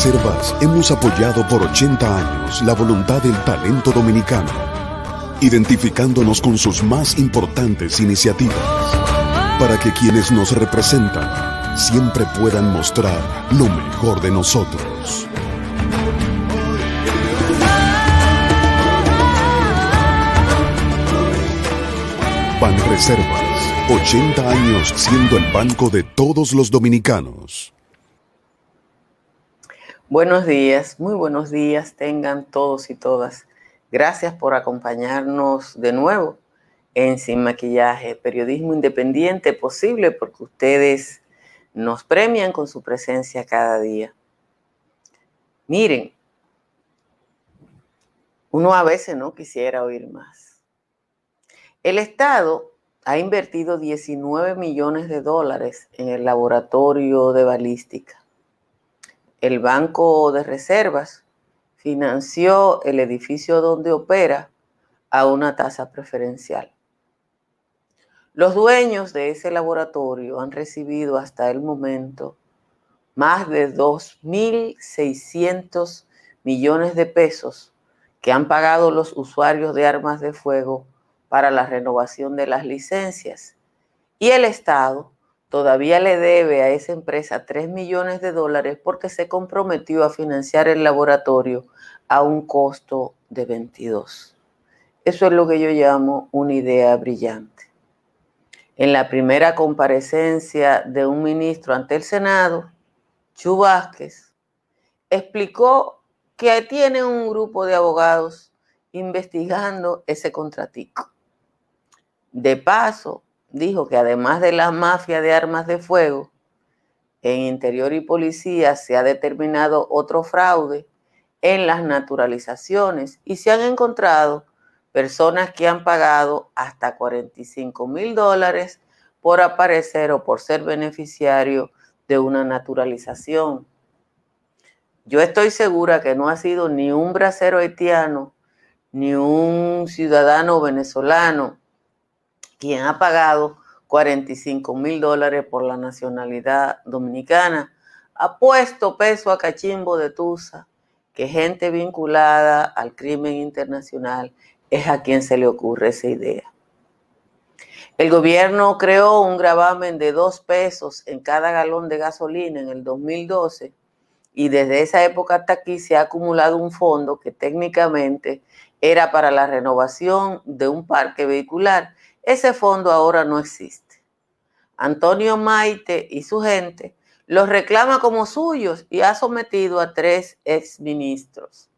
Banreservas hemos apoyado por 80 años la voluntad del talento dominicano, identificándonos con sus más importantes iniciativas, para que quienes nos representan siempre puedan mostrar lo mejor de nosotros. Banreservas, 80 años siendo el banco de todos los dominicanos. Buenos días, muy buenos días tengan todos y todas. Gracias por acompañarnos de nuevo en Sin Maquillaje, periodismo independiente posible porque ustedes nos premian con su presencia cada día. Miren, uno a veces no quisiera oír más el Estado ha invertido 19 millones de dólares en el laboratorio de balística. El Banco de Reservas financió el edificio donde opera a una tasa preferencial. Los dueños de ese laboratorio han recibido hasta el momento más de 2.600 millones de pesos que han pagado los usuarios de armas de fuego para la renovación de las licencias. Y el Estado todavía le debe a esa empresa 3 millones de dólares porque se comprometió a financiar el laboratorio a un costo de 22. Eso es lo que yo llamo una idea brillante. En la primera comparecencia de un ministro ante el Senado, Chu Vázquez explicó que tiene un grupo de abogados investigando ese contratico. De paso, dijo que además de la mafia de armas de fuego, en Interior y Policía se ha determinado otro fraude en las naturalizaciones y se han encontrado personas que han pagado hasta 45 mil dólares por aparecer o por ser beneficiario de una naturalización. Yo estoy segura que no ha sido ni un bracero haitiano, ni un ciudadano venezolano, quien ha pagado 45 mil dólares por la nacionalidad dominicana, ha puesto peso a cachimbo de Tusa, que gente vinculada al crimen internacional es a quien se le ocurre esa idea. El gobierno creó un gravamen de dos pesos en cada galón de gasolina en el 2012 y desde esa época hasta aquí se ha acumulado un fondo que técnicamente era para la renovación de un parque vehicular ese fondo ahora no existe. Antonio Maite y su gente los reclama como suyos y ha sometido a tres exministros.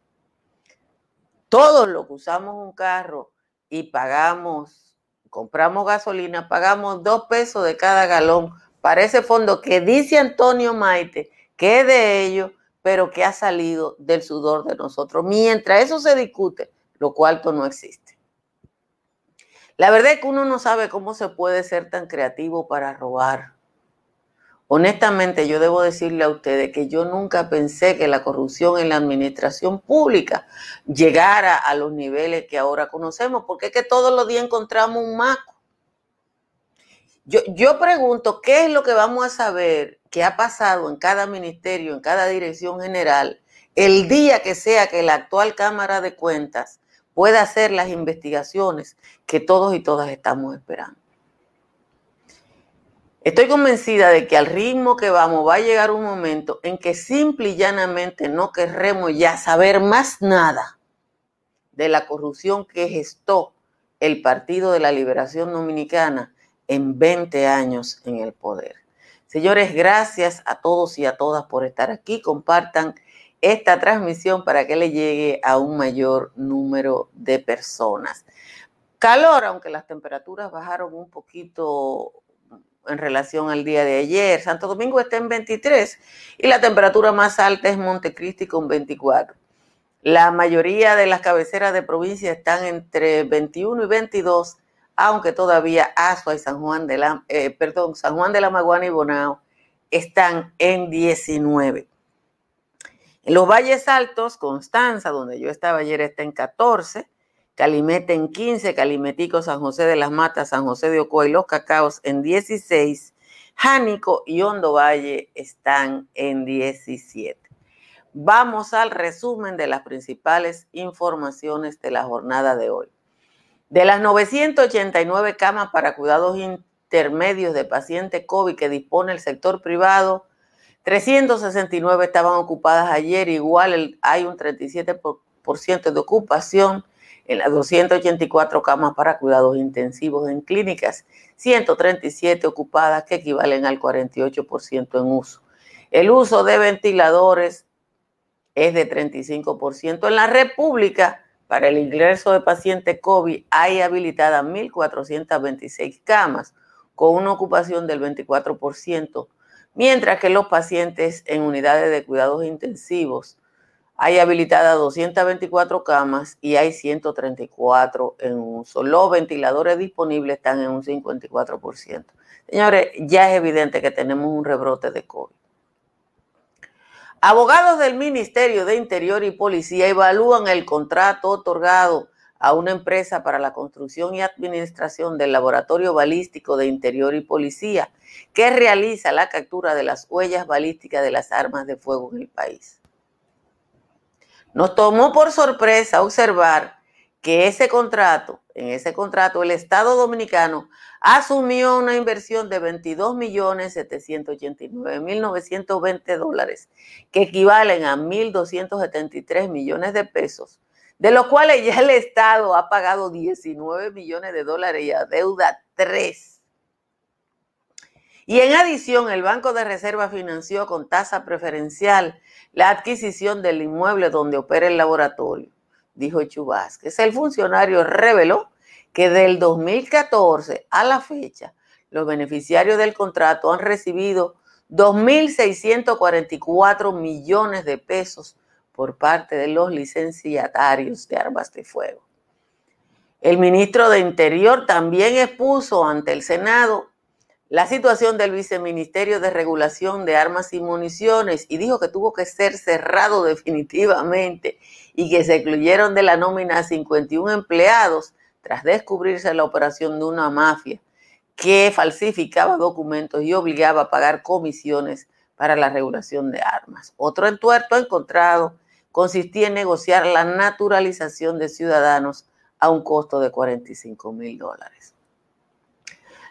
Todos los que usamos un carro y pagamos, compramos gasolina, pagamos dos pesos de cada galón para ese fondo que dice Antonio Maite que es de ellos, pero que ha salido del sudor de nosotros. Mientras eso se discute, lo cuarto no existe. La verdad es que uno no sabe cómo se puede ser tan creativo para robar. Honestamente, yo debo decirle a ustedes que yo nunca pensé que la corrupción en la administración pública llegara a los niveles que ahora conocemos, porque es que todos los días encontramos un maco. Yo, yo pregunto, ¿qué es lo que vamos a saber que ha pasado en cada ministerio, en cada dirección general, el día que sea que la actual Cámara de Cuentas pueda hacer las investigaciones que todos y todas estamos esperando. Estoy convencida de que al ritmo que vamos va a llegar un momento en que simple y llanamente no querremos ya saber más nada de la corrupción que gestó el Partido de la Liberación Dominicana en 20 años en el poder. Señores, gracias a todos y a todas por estar aquí. Compartan esta transmisión para que le llegue a un mayor número de personas. Calor, aunque las temperaturas bajaron un poquito en relación al día de ayer. Santo Domingo está en 23 y la temperatura más alta es Montecristi con 24. La mayoría de las cabeceras de provincia están entre 21 y 22, aunque todavía Azua y San Juan de la, eh, perdón, San Juan de la Maguana y Bonao están en 19. En los valles altos, Constanza, donde yo estaba ayer, está en 14, Calimete en 15, Calimetico, San José de las Matas, San José de Ocoa y Los Cacaos en 16, Jánico y Hondo Valle están en 17. Vamos al resumen de las principales informaciones de la jornada de hoy. De las 989 camas para cuidados intermedios de pacientes COVID que dispone el sector privado, 369 estaban ocupadas ayer, igual hay un 37% de ocupación en las 284 camas para cuidados intensivos en clínicas, 137 ocupadas que equivalen al 48% en uso. El uso de ventiladores es de 35%. En la República, para el ingreso de pacientes COVID, hay habilitadas 1.426 camas, con una ocupación del 24%, mientras que los pacientes en unidades de cuidados intensivos hay habilitadas 224 camas y hay 134 en uso. Los ventiladores disponibles están en un 54%. Señores, ya es evidente que tenemos un rebrote de COVID. Abogados del Ministerio de Interior y Policía evalúan el contrato otorgado a una empresa para la construcción y administración del Laboratorio Balístico de Interior y Policía, que realiza la captura de las huellas balísticas de las armas de fuego en el país. Nos tomó por sorpresa observar que ese contrato, en ese contrato, el Estado Dominicano asumió una inversión de 22.789.920 dólares, que equivalen a 1.273 millones de pesos, de los cuales ya el Estado ha pagado 19 millones de dólares y a deuda 3. Y en adición, el Banco de Reserva financió con tasa preferencial la adquisición del inmueble donde opera el laboratorio dijo Chubasquez. El funcionario reveló que del 2014 a la fecha, los beneficiarios del contrato han recibido 2.644 millones de pesos por parte de los licenciatarios de armas de fuego. El ministro de Interior también expuso ante el Senado la situación del Viceministerio de Regulación de Armas y Municiones y dijo que tuvo que ser cerrado definitivamente y que se excluyeron de la nómina a 51 empleados tras descubrirse la operación de una mafia que falsificaba documentos y obligaba a pagar comisiones para la regulación de armas. Otro entuerto encontrado consistía en negociar la naturalización de ciudadanos a un costo de 45 mil dólares.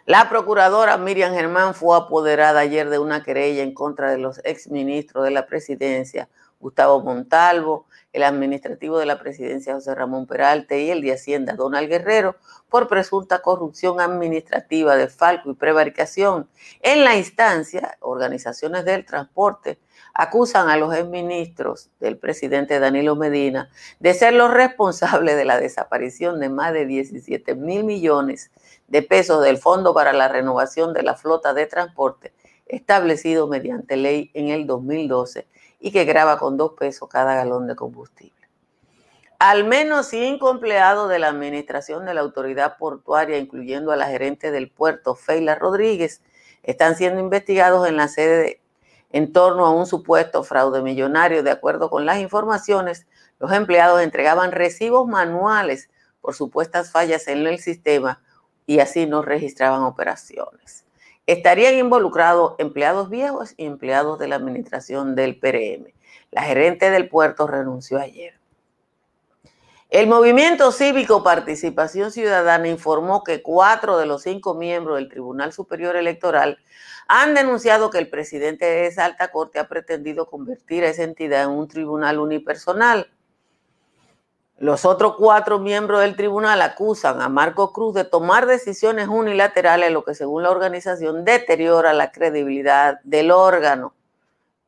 La procuradora Miriam Germán fue apoderada ayer de una querella en contra de los exministros de la presidencia, Gustavo Montalvo, el administrativo de la presidencia José Ramón Peralte y el de Hacienda Donald Guerrero por presunta corrupción administrativa de falco y prevaricación. En la instancia, organizaciones del transporte acusan a los exministros del presidente Danilo Medina de ser los responsables de la desaparición de más de 17 mil millones de pesos del Fondo para la Renovación de la Flota de Transporte, establecido mediante ley en el 2012 y que graba con dos pesos cada galón de combustible. Al menos cinco empleados de la administración de la autoridad portuaria, incluyendo a la gerente del puerto, Feila Rodríguez, están siendo investigados en la sede en torno a un supuesto fraude millonario. De acuerdo con las informaciones, los empleados entregaban recibos manuales por supuestas fallas en el sistema y así no registraban operaciones. Estarían involucrados empleados viejos y empleados de la administración del PRM. La gerente del puerto renunció ayer. El movimiento cívico Participación Ciudadana informó que cuatro de los cinco miembros del Tribunal Superior Electoral han denunciado que el presidente de esa alta corte ha pretendido convertir a esa entidad en un tribunal unipersonal los otros cuatro miembros del tribunal acusan a Marco Cruz de tomar decisiones unilaterales, lo que según la organización deteriora la credibilidad del órgano.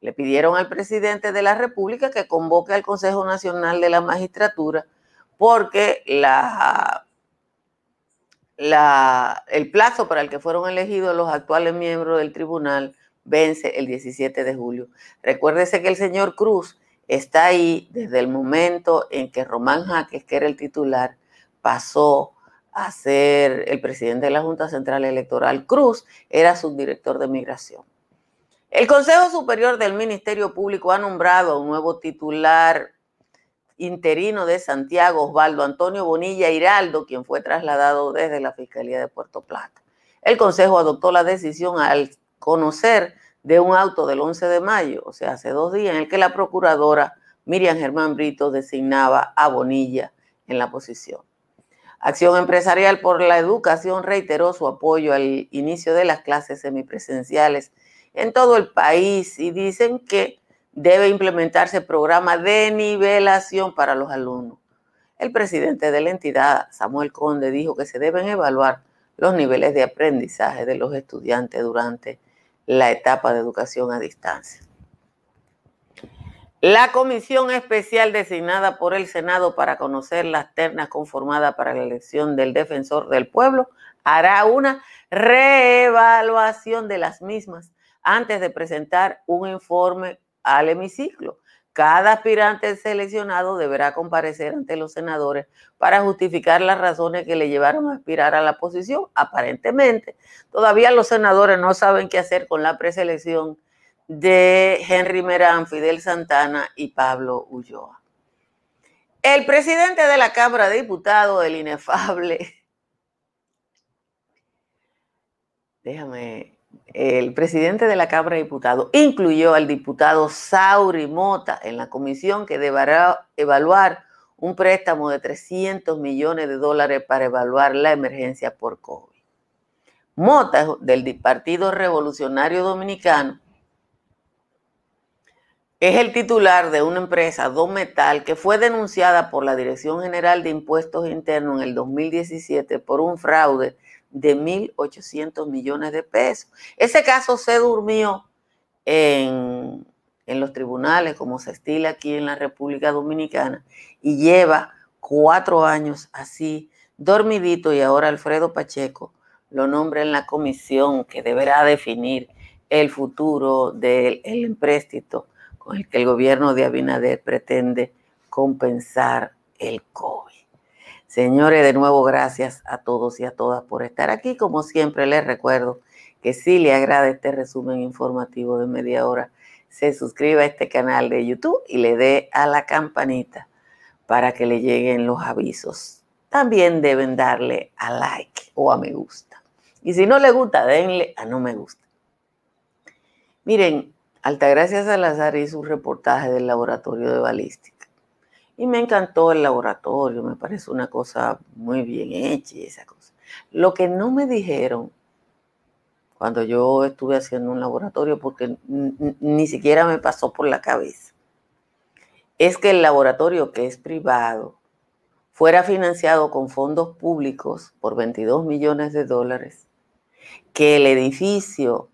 Le pidieron al presidente de la República que convoque al Consejo Nacional de la Magistratura porque la, el plazo para el que fueron elegidos los actuales miembros del tribunal vence el 17 de julio. Recuérdese que el señor Cruz está ahí desde el momento en que Román Jaques, que era el titular, pasó a ser el presidente de la Junta Central Electoral. Cruz era subdirector de migración. El Consejo Superior del Ministerio Público ha nombrado a un nuevo titular interino de Santiago, Osvaldo Antonio Bonilla Hiraldo, quien fue trasladado desde la Fiscalía de Puerto Plata. El Consejo adoptó la decisión al conocer de un auto del 11 de mayo, o sea, hace dos días, en el que la procuradora Miriam Germán Brito designaba a Bonilla en la posición. Acción Empresarial por la Educación reiteró su apoyo al inicio de las clases semipresenciales en todo el país y dicen que debe implementarse programa de nivelación para los alumnos. El presidente de la entidad, Samuel Conde, dijo que se deben evaluar los niveles de aprendizaje de los estudiantes durante la etapa de educación a distancia. La comisión especial designada por el Senado para conocer las ternas conformadas para la elección del defensor del pueblo hará una reevaluación de las mismas antes de presentar un informe al hemiciclo. Cada aspirante seleccionado deberá comparecer ante los senadores para justificar las razones que le llevaron a aspirar a la posición. Aparentemente, todavía los senadores no saben qué hacer con la preselección de Henry Merán, Fidel Santana y Pablo Ulloa. El presidente de la Cámara de Diputados, el inefable, déjame el presidente de la Cámara de Diputados incluyó al diputado Sauri Mota en la comisión que deberá evaluar un préstamo de 300 millones de dólares para evaluar la emergencia por COVID. Mota, del Partido Revolucionario Dominicano, es el titular de una empresa, Dometal, que fue denunciada por la Dirección General de Impuestos Internos en el 2017 por un fraude de 1.800 millones de pesos. Ese caso se durmió en, en los tribunales, como se estila aquí en la República Dominicana, y lleva cuatro años así, dormidito, y ahora Alfredo Pacheco lo nombra en la comisión que deberá definir el futuro del empréstito con el que el gobierno de Abinader pretende compensar el COVID. Señores, de nuevo gracias a todos y a todas por estar aquí. Como siempre les recuerdo que si le agrada este resumen informativo de media hora, se suscriba a este canal de YouTube y le dé a la campanita para que le lleguen los avisos. También deben darle a like o a me gusta. Y si no le gusta, denle a no me gusta. Miren, Altagracia Salazar hizo un reportaje del laboratorio de balística y me encantó el laboratorio, me parece una cosa muy bien hecha esa cosa. Lo que no me dijeron cuando yo estuve haciendo un laboratorio, porque ni siquiera me pasó por la cabeza, es que el laboratorio que es privado fuera financiado con fondos públicos por 22 millones de dólares, que el edificio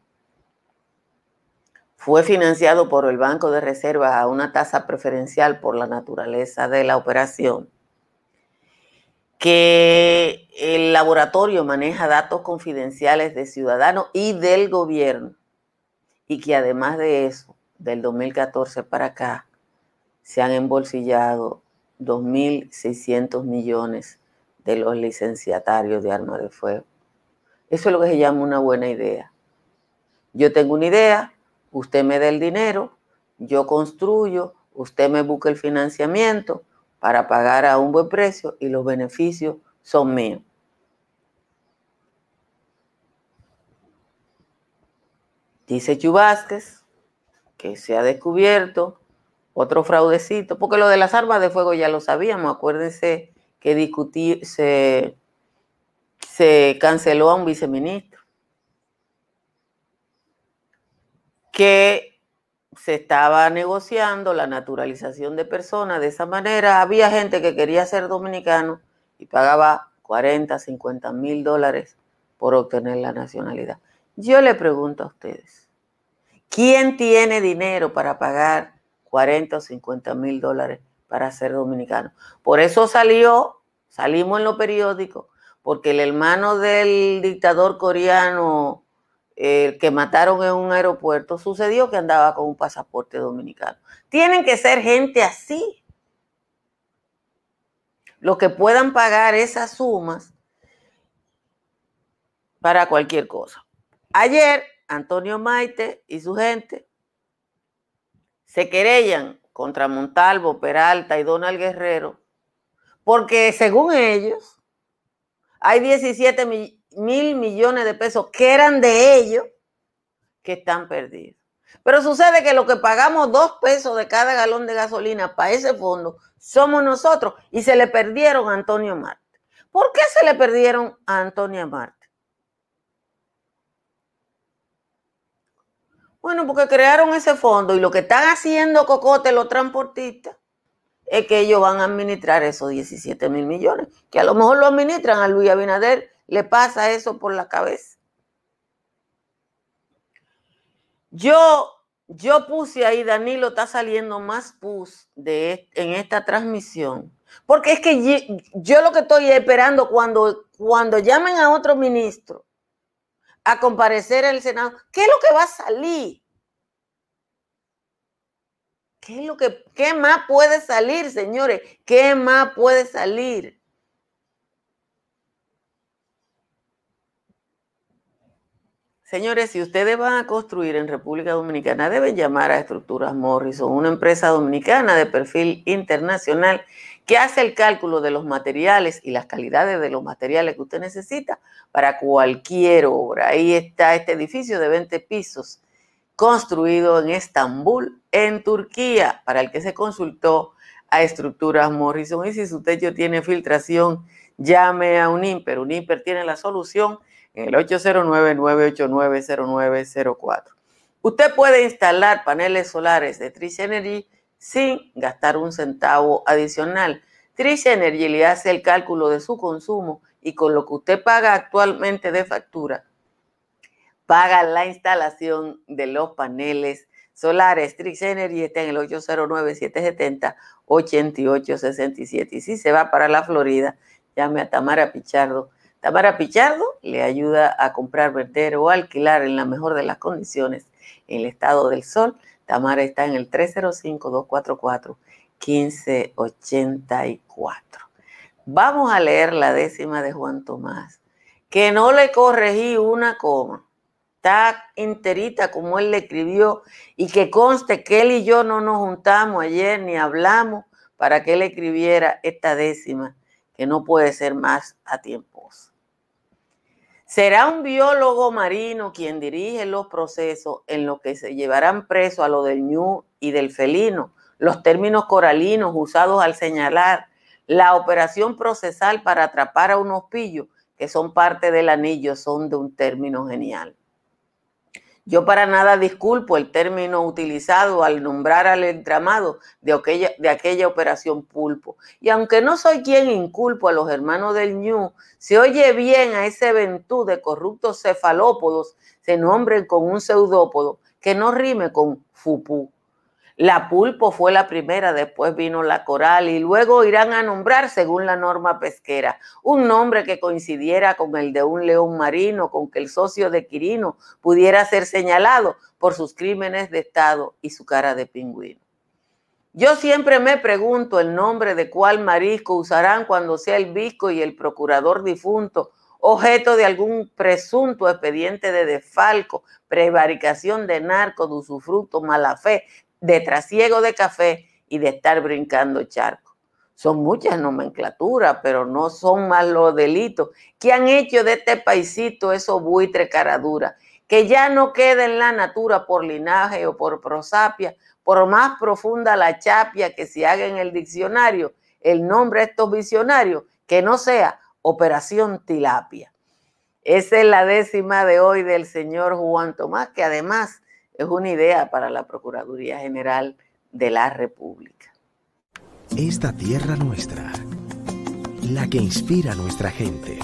fue financiado por el Banco de Reservas a una tasa preferencial por la naturaleza de la operación, que el laboratorio maneja datos confidenciales de ciudadanos y del gobierno, y que además de eso, del 2014 para acá, se han embolsillado 2.600 millones de los licenciatarios de armas de fuego. Eso es lo que se llama una buena idea. Yo tengo una idea, usted me da el dinero, yo construyo, usted me busca el financiamiento para pagar a un buen precio y los beneficios son míos. Dice Chubásquez que se ha descubierto otro fraudecito, porque lo de las armas de fuego ya lo sabíamos, acuérdense que discutí, se, se canceló a un viceministro que se estaba negociando la naturalización de personas. De esa manera había gente que quería ser dominicano y pagaba 40, 50 mil dólares por obtener la nacionalidad. Yo le pregunto a ustedes, ¿quién tiene dinero para pagar 40 o 50 mil dólares para ser dominicano? Por eso salió, salimos en los periódicos, porque el hermano del dictador coreano el que mataron en un aeropuerto, sucedió que andaba con un pasaporte dominicano. Tienen que ser gente así. Los que puedan pagar esas sumas para cualquier cosa. Ayer, Antonio Maite y su gente se querellan contra Montalvo, Peralta y Donald Guerrero, porque según ellos, hay 17 mil millones de pesos que eran de ellos que están perdidos. Pero sucede que lo que pagamos dos pesos de cada galón de gasolina para ese fondo somos nosotros y se le perdieron a Antonio Marte. ¿Por qué se le perdieron a Antonio Marte? Bueno, porque crearon ese fondo y lo que están haciendo Cocote los transportistas es que ellos van a administrar esos 17 mil millones, que a lo mejor lo administran a Luis Abinader, le pasa eso por la cabeza. Yo, yo puse ahí, Danilo está saliendo más pus de, en esta transmisión, porque es que yo, lo que estoy esperando cuando, cuando llamen a otro ministro a comparecer al Senado, ¿qué es lo que va a salir? ¿Qué es lo que qué más puede salir, señores? ¿Qué más puede salir? Señores, si ustedes van a construir en República Dominicana, deben llamar a Estructuras Morrison, una empresa dominicana de perfil internacional que hace el cálculo de los materiales y las calidades de los materiales que usted necesita para cualquier obra. Ahí está este edificio de 20 pisos construido en Estambul, en Turquía, para el que se consultó a Estructuras Morrison. Y si su techo tiene filtración, llame a Unimper. Unimper tiene la solución el 809-989-0904. Usted puede instalar paneles solares de Trish Energy sin gastar un centavo adicional. Trish Energy le hace el cálculo de su consumo y con lo que usted paga actualmente de factura, paga la instalación de los paneles solares. Trish Energy está en el 809-770-8867. Y si se va para la Florida, llame a Tamara Pichardo. Tamara Pichardo le ayuda a comprar, vender o alquilar en la mejor de las condiciones en el estado del sol Tamara está en el 305-244-1584. Vamos a leer la décima de Juan Tomás, que no le corregí una coma. Está enterita como él le escribió y que conste que él y yo no nos juntamos ayer ni hablamos para que él escribiera esta décima, que no puede ser más a tiempos. Será un biólogo marino quien dirige los procesos en los que se llevarán preso a lo del ñu y del felino, los términos coralinos usados al señalar la operación procesal para atrapar a unos pillos que son parte del anillo, son de un término genial. Yo para nada disculpo el término utilizado al nombrar al entramado de aquella, de aquella operación pulpo. Y aunque no soy quien inculpo a los hermanos del ñu, se oye bien a ese ventú de corruptos cefalópodos se nombren con un pseudópodo que no rime con fupú. La pulpo fue la primera, después vino la coral y luego irán a nombrar según la norma pesquera un nombre que coincidiera con el de un león marino, con que el socio de Quirino pudiera ser señalado por sus crímenes de Estado y su cara de pingüino. Yo siempre me pregunto el nombre de cuál marisco usarán cuando sea el visco y el procurador difunto objeto de algún presunto expediente de defalco, prevaricación de narco, de usufructo, mala fe, de trasiego de café y de estar brincando charco. Son muchas nomenclaturas, pero no son más los delitos que han hecho de este paisito esos buitres caradura, que ya no queda en la natura por linaje o por prosapia, por más profunda la chapia que se haga en el diccionario, el nombre de estos visionarios, que no sea Operación Tilapia. Esa es la décima de hoy del señor Juan Tomás, que además es una idea para la Procuraduría General de la República. Esta tierra nuestra, la que inspira a nuestra gente.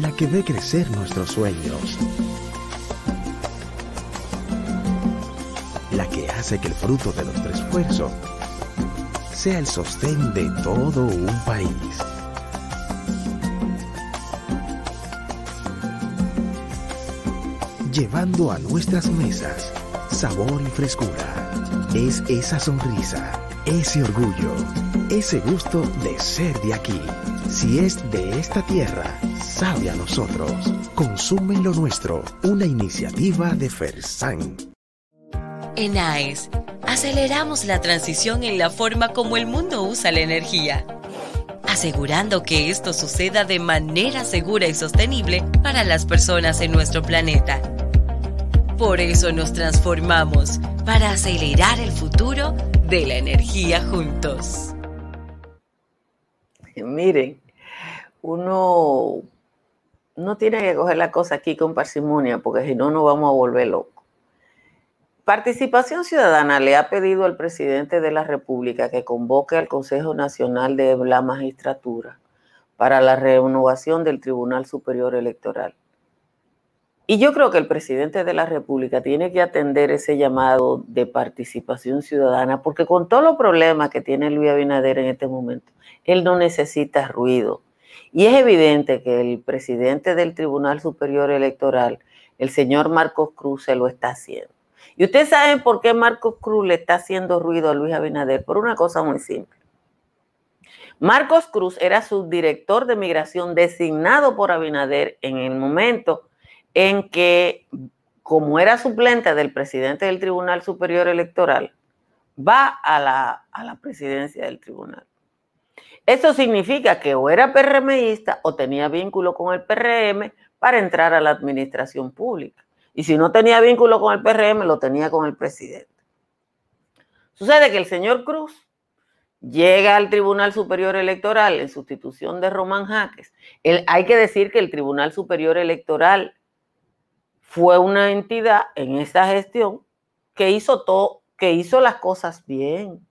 La que ve crecer nuestros sueños. La que hace que el fruto de nuestro esfuerzo sea el sostén de todo un país. Llevando a nuestras mesas sabor y frescura. Es esa sonrisa, ese orgullo, ese gusto de ser de aquí. Si es de esta tierra, sabe a nosotros. Consumen lo nuestro, una iniciativa de Fersan. En AES, aceleramos la transición en la forma como el mundo usa la energía asegurando que esto suceda de manera segura y sostenible para las personas en nuestro planeta. Por eso nos transformamos para acelerar el futuro de la energía juntos. Miren, uno no tiene que coger la cosa aquí con parsimonia, porque si no, nos vamos a volver locos. Participación Ciudadana le ha pedido al presidente de la República que convoque al Consejo Nacional de la Magistratura para la renovación del Tribunal Superior Electoral. Y yo creo que el presidente de la República tiene que atender ese llamado de participación ciudadana, porque con todos los problemas que tiene Luis Abinader en este momento, él no necesita ruido. Y es evidente que el presidente del Tribunal Superior Electoral, el señor Marcos Cruz, se lo está haciendo. Y ustedes saben por qué Marcos Cruz le está haciendo ruido a Luis Abinader, por una cosa muy simple. Marcos Cruz era subdirector de migración designado por Abinader en el momento en que, como era suplente del presidente del Tribunal Superior Electoral, va a la, presidencia del tribunal. Eso significa que o era PRMista o tenía vínculo con el PRM para entrar a la administración pública. Y si no tenía vínculo con el PRM, lo tenía con el presidente. Sucede que el señor Cruz llega al Tribunal Superior Electoral en sustitución de Román Jaques. hay que decir que el Tribunal Superior Electoral fue una entidad en esa gestión que hizo todo, que hizo las cosas bien,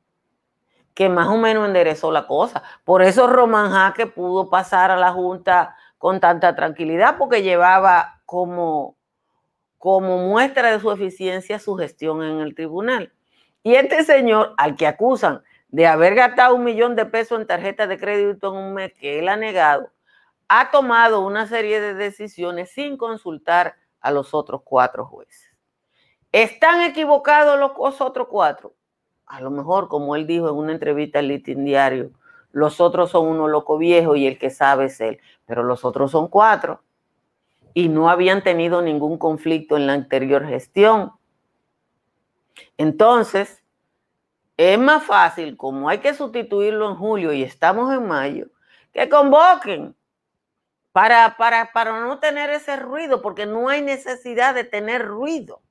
que más o menos enderezó la cosa. Por eso Román Jaque pudo pasar a la Junta con tanta tranquilidad, porque llevaba como, como muestra de su eficiencia su gestión en el tribunal. Y este señor, al que acusan de haber gastado un millón de pesos en tarjeta de crédito en un mes que él ha negado, ha tomado una serie de decisiones sin consultar a los otros cuatro jueces. ¿Están equivocados los otros cuatro? A lo mejor, como él dijo en una entrevista al Litin Diario, los otros son uno loco viejo y el que sabe es él, pero los otros son cuatro y no habían tenido ningún conflicto en la anterior gestión. Entonces, es más fácil, como hay que sustituirlo en julio y estamos en mayo, que convoquen para, para, para no tener ese ruido, porque no hay necesidad de tener ruido.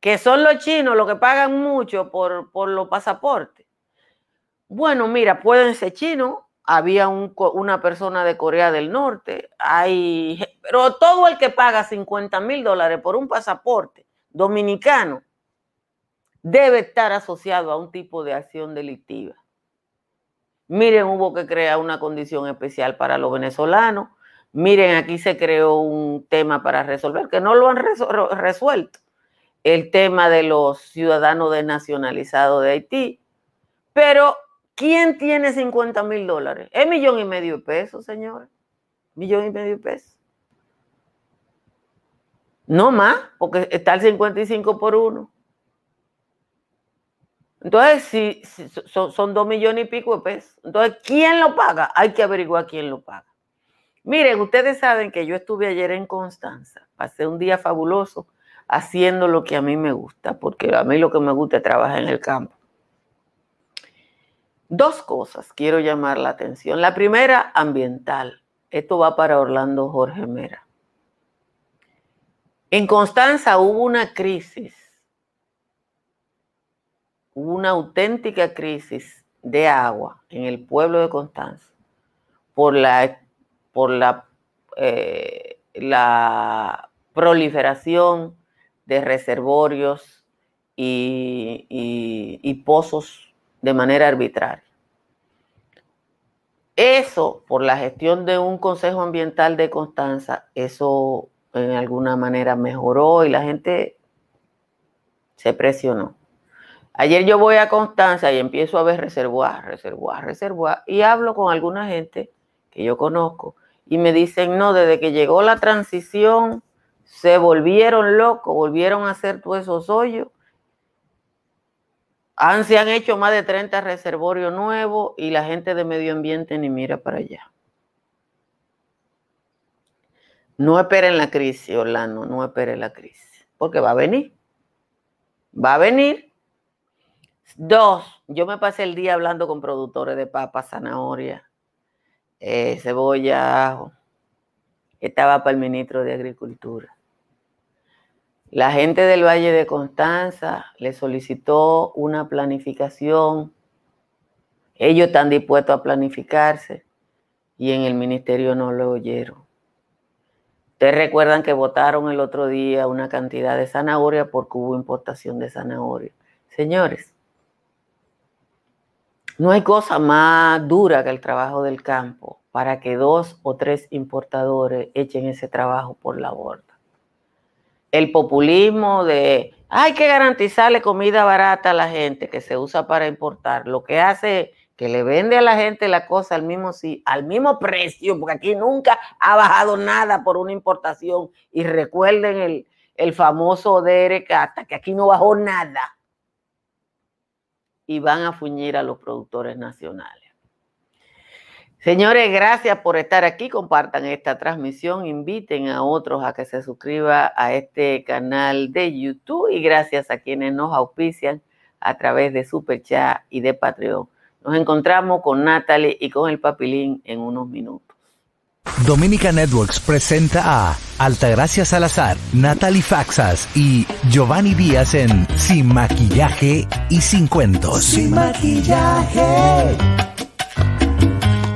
Que son los chinos los que pagan mucho por, por los pasaportes. Bueno, mira, pueden ser chinos, había una persona de Corea del Norte, pero todo el que paga 50 mil dólares por un pasaporte dominicano debe estar asociado a un tipo de acción delictiva. Miren, hubo que crear una condición especial para los venezolanos. Miren, aquí se creó un tema para resolver, que no lo han resuelto. El tema de los ciudadanos desnacionalizados de Haití. Pero, ¿quién tiene 50 mil dólares? Es millón y medio de pesos, señores. Millón y medio de pesos. No más, porque está el 55 por uno. Entonces, si, son, dos millones y pico de pesos. Entonces, ¿quién lo paga? Hay que averiguar quién lo paga. Miren, ustedes saben que yo estuve ayer en Constanza. Pasé un día fabuloso haciendo lo que a mí me gusta, porque a mí lo que me gusta es trabajar en el campo. Dos cosas quiero llamar la atención. La primera, ambiental. Esto va para Orlando Jorge Mera. En Constanza hubo una crisis una auténtica crisis de agua en el pueblo de Constanza por la, por la, eh, la proliferación de reservorios y, y pozos de manera arbitraria. Eso, por la gestión de un Consejo Ambiental de Constanza, eso en alguna manera mejoró y la gente se presionó. Ayer yo voy a Constanza y empiezo a ver reservoir, reservoir, reservoir, y hablo con alguna gente que yo conozco y me dicen, no, desde que llegó la transición se volvieron locos, volvieron a hacer todos esos hoyos. Han, se han hecho más de 30 reservorios nuevos y la gente de medio ambiente ni mira para allá. No esperen la crisis, Orlando, no esperen la crisis, porque va a venir. Va a venir Dos, yo me pasé el día hablando con productores de papa, zanahoria, eh, cebolla, ajo. Estaba para el ministro de Agricultura. La gente del Valle de Constanza le solicitó una planificación. Ellos están dispuestos a planificarse y en el ministerio no lo oyeron. Ustedes recuerdan que votaron el otro día una cantidad de zanahoria porque hubo importación de zanahoria. Señores, no hay cosa más dura que el trabajo del campo para que dos o tres importadores echen ese trabajo por la borda. El populismo de hay que garantizarle comida barata a la gente que se usa para importar, lo que hace que le vende a la gente la cosa al mismo, al mismo precio, porque aquí nunca ha bajado nada por una importación. Y recuerden el, el famoso DRK, hasta que aquí no bajó nada. Y van a fuñir a los productores nacionales. Señores, gracias por estar aquí. Compartan esta transmisión. Inviten a otros a que se suscriba a este canal de YouTube. Y gracias a quienes nos auspician a través de Super Chat y de Patreon. Nos encontramos con Natalie y con el Papilín en unos minutos. Dominica Networks presenta a Altagracia Salazar, Natalie Faxas y Giovanni Díaz en Sin Maquillaje y Sin Cuentos. Sin Maquillaje